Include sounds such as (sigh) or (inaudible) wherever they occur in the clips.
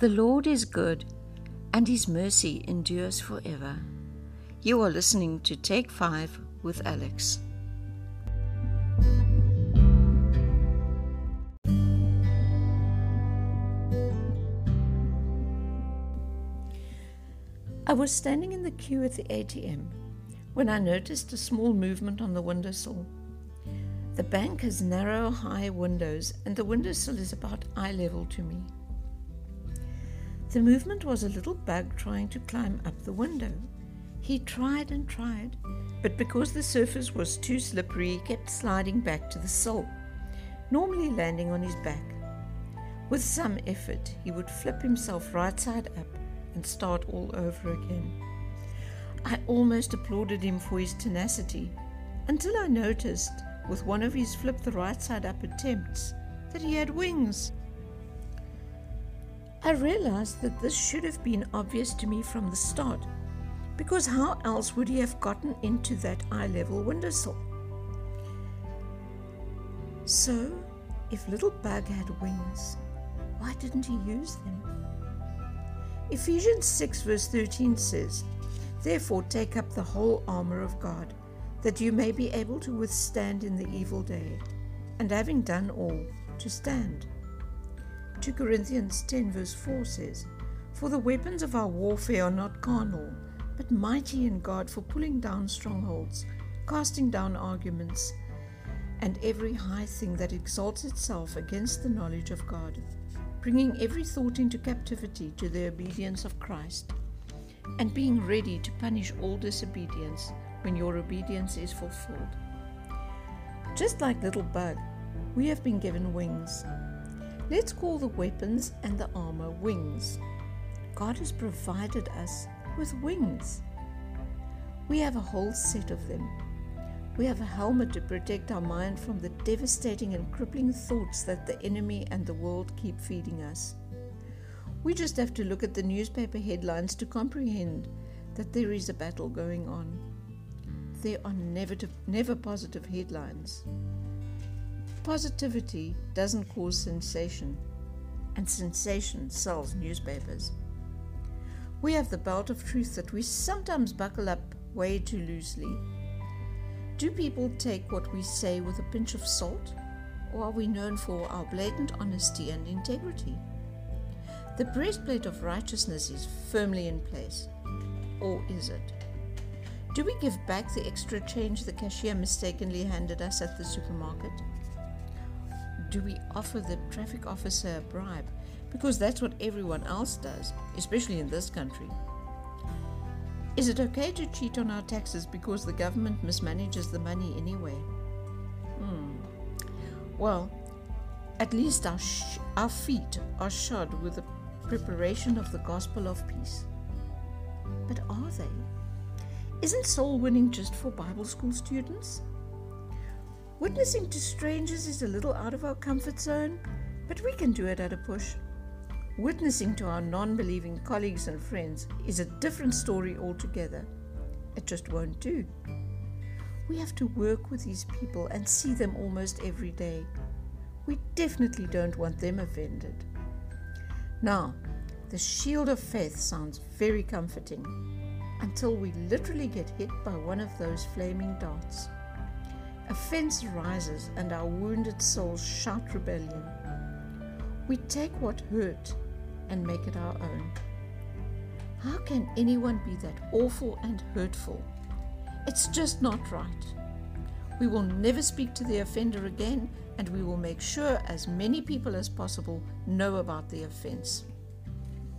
The Lord is good, and his mercy endures forever. You are listening to Take 5 with Alex. I was standing in the queue at the ATM when I noticed a small movement on the windowsill. The bank has narrow, high windows, and the windowsill is about eye level to me. The movement was a little bug trying to climb up the window. He tried and tried, but because the surface was too slippery, he kept sliding back to the sill, normally landing on his back. With some effort, he would flip himself right side up and start all over again. I almost applauded him for his tenacity until I noticed, with one of his flip the right side up attempts, that he had wings. I realized that this should have been obvious to me from the start, because how else would he have gotten into that eye level windowsill? So, if little Bug had wings, why didn't he use them? Ephesians 6, verse 13 says, Therefore take up the whole armor of God, that you may be able to withstand in the evil day, and having done all, to stand. 2 Corinthians 10, verse 4 says, For the weapons of our warfare are not carnal, but mighty in God for pulling down strongholds, casting down arguments, and every high thing that exalts itself against the knowledge of God, bringing every thought into captivity to the obedience of Christ, and being ready to punish all disobedience when your obedience is fulfilled. Just like little bug, we have been given wings Let's call the weapons and the armor wings. God has provided us with wings. We have a whole set of them. We have a helmet to protect our mind from the devastating and crippling thoughts that the enemy and the world keep feeding us. We just have to look at the newspaper headlines to comprehend that there is a battle going on. There are never, never positive headlines. Positivity doesn't cause sensation, and sensation sells newspapers. We have the belt of truth that we sometimes buckle up way too loosely. Do people take what we say with a pinch of salt, or are we known for our blatant honesty and integrity? The breastplate of righteousness is firmly in place, or is it? Do we give back the extra change the cashier mistakenly handed us at the supermarket? Do we offer the traffic officer a bribe? Because that's what everyone else does, especially in this country. Is it okay to cheat on our taxes because the government mismanages the money anyway? Hmm. Well, at least our, sh- our feet are shod with the preparation of the gospel of peace. But are they? Isn't soul winning just for Bible school students? Witnessing to strangers is a little out of our comfort zone, but we can do it at a push. Witnessing to our non believing colleagues and friends is a different story altogether. It just won't do. We have to work with these people and see them almost every day. We definitely don't want them offended. Now, the shield of faith sounds very comforting until we literally get hit by one of those flaming darts. Offense rises and our wounded souls shout rebellion. We take what hurt and make it our own. How can anyone be that awful and hurtful? It's just not right. We will never speak to the offender again, and we will make sure as many people as possible know about the offense.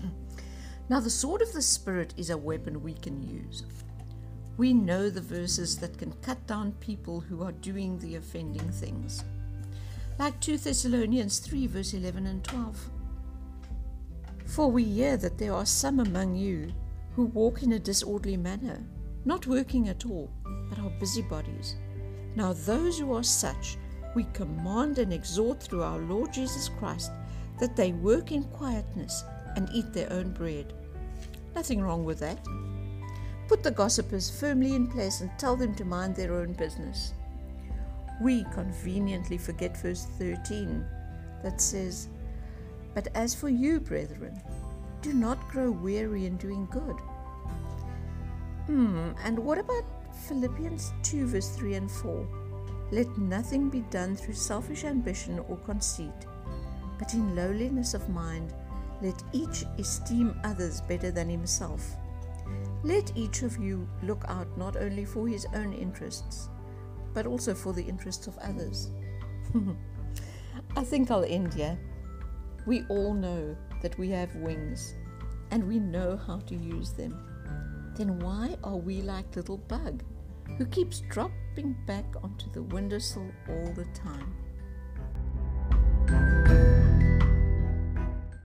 (clears throat) Now, the sword of the Spirit is a weapon we can use. We know the verses that can cut down people who are doing the offending things. Like 2 Thessalonians 3, verse 11 and 12. For we hear that there are some among you who walk in a disorderly manner, not working at all, but are busybodies. Now, those who are such, we command and exhort through our Lord Jesus Christ that they work in quietness and eat their own bread. Nothing wrong with that. Put the gossipers firmly in place and tell them to mind their own business. We conveniently forget verse 13 that says, But as for you, brethren, Do not grow weary in doing good. Hmm, and what about Philippians 2, verse 3 and 4? Let nothing be done through selfish ambition or conceit, but in lowliness of mind, let each esteem others better than himself. Let each of you look out not only for his own interests, but also for the interests of others. (laughs) I think I'll end here. We all know that we have wings and we know how to use them. Then why are we like little bug who keeps dropping back onto the windowsill all the time?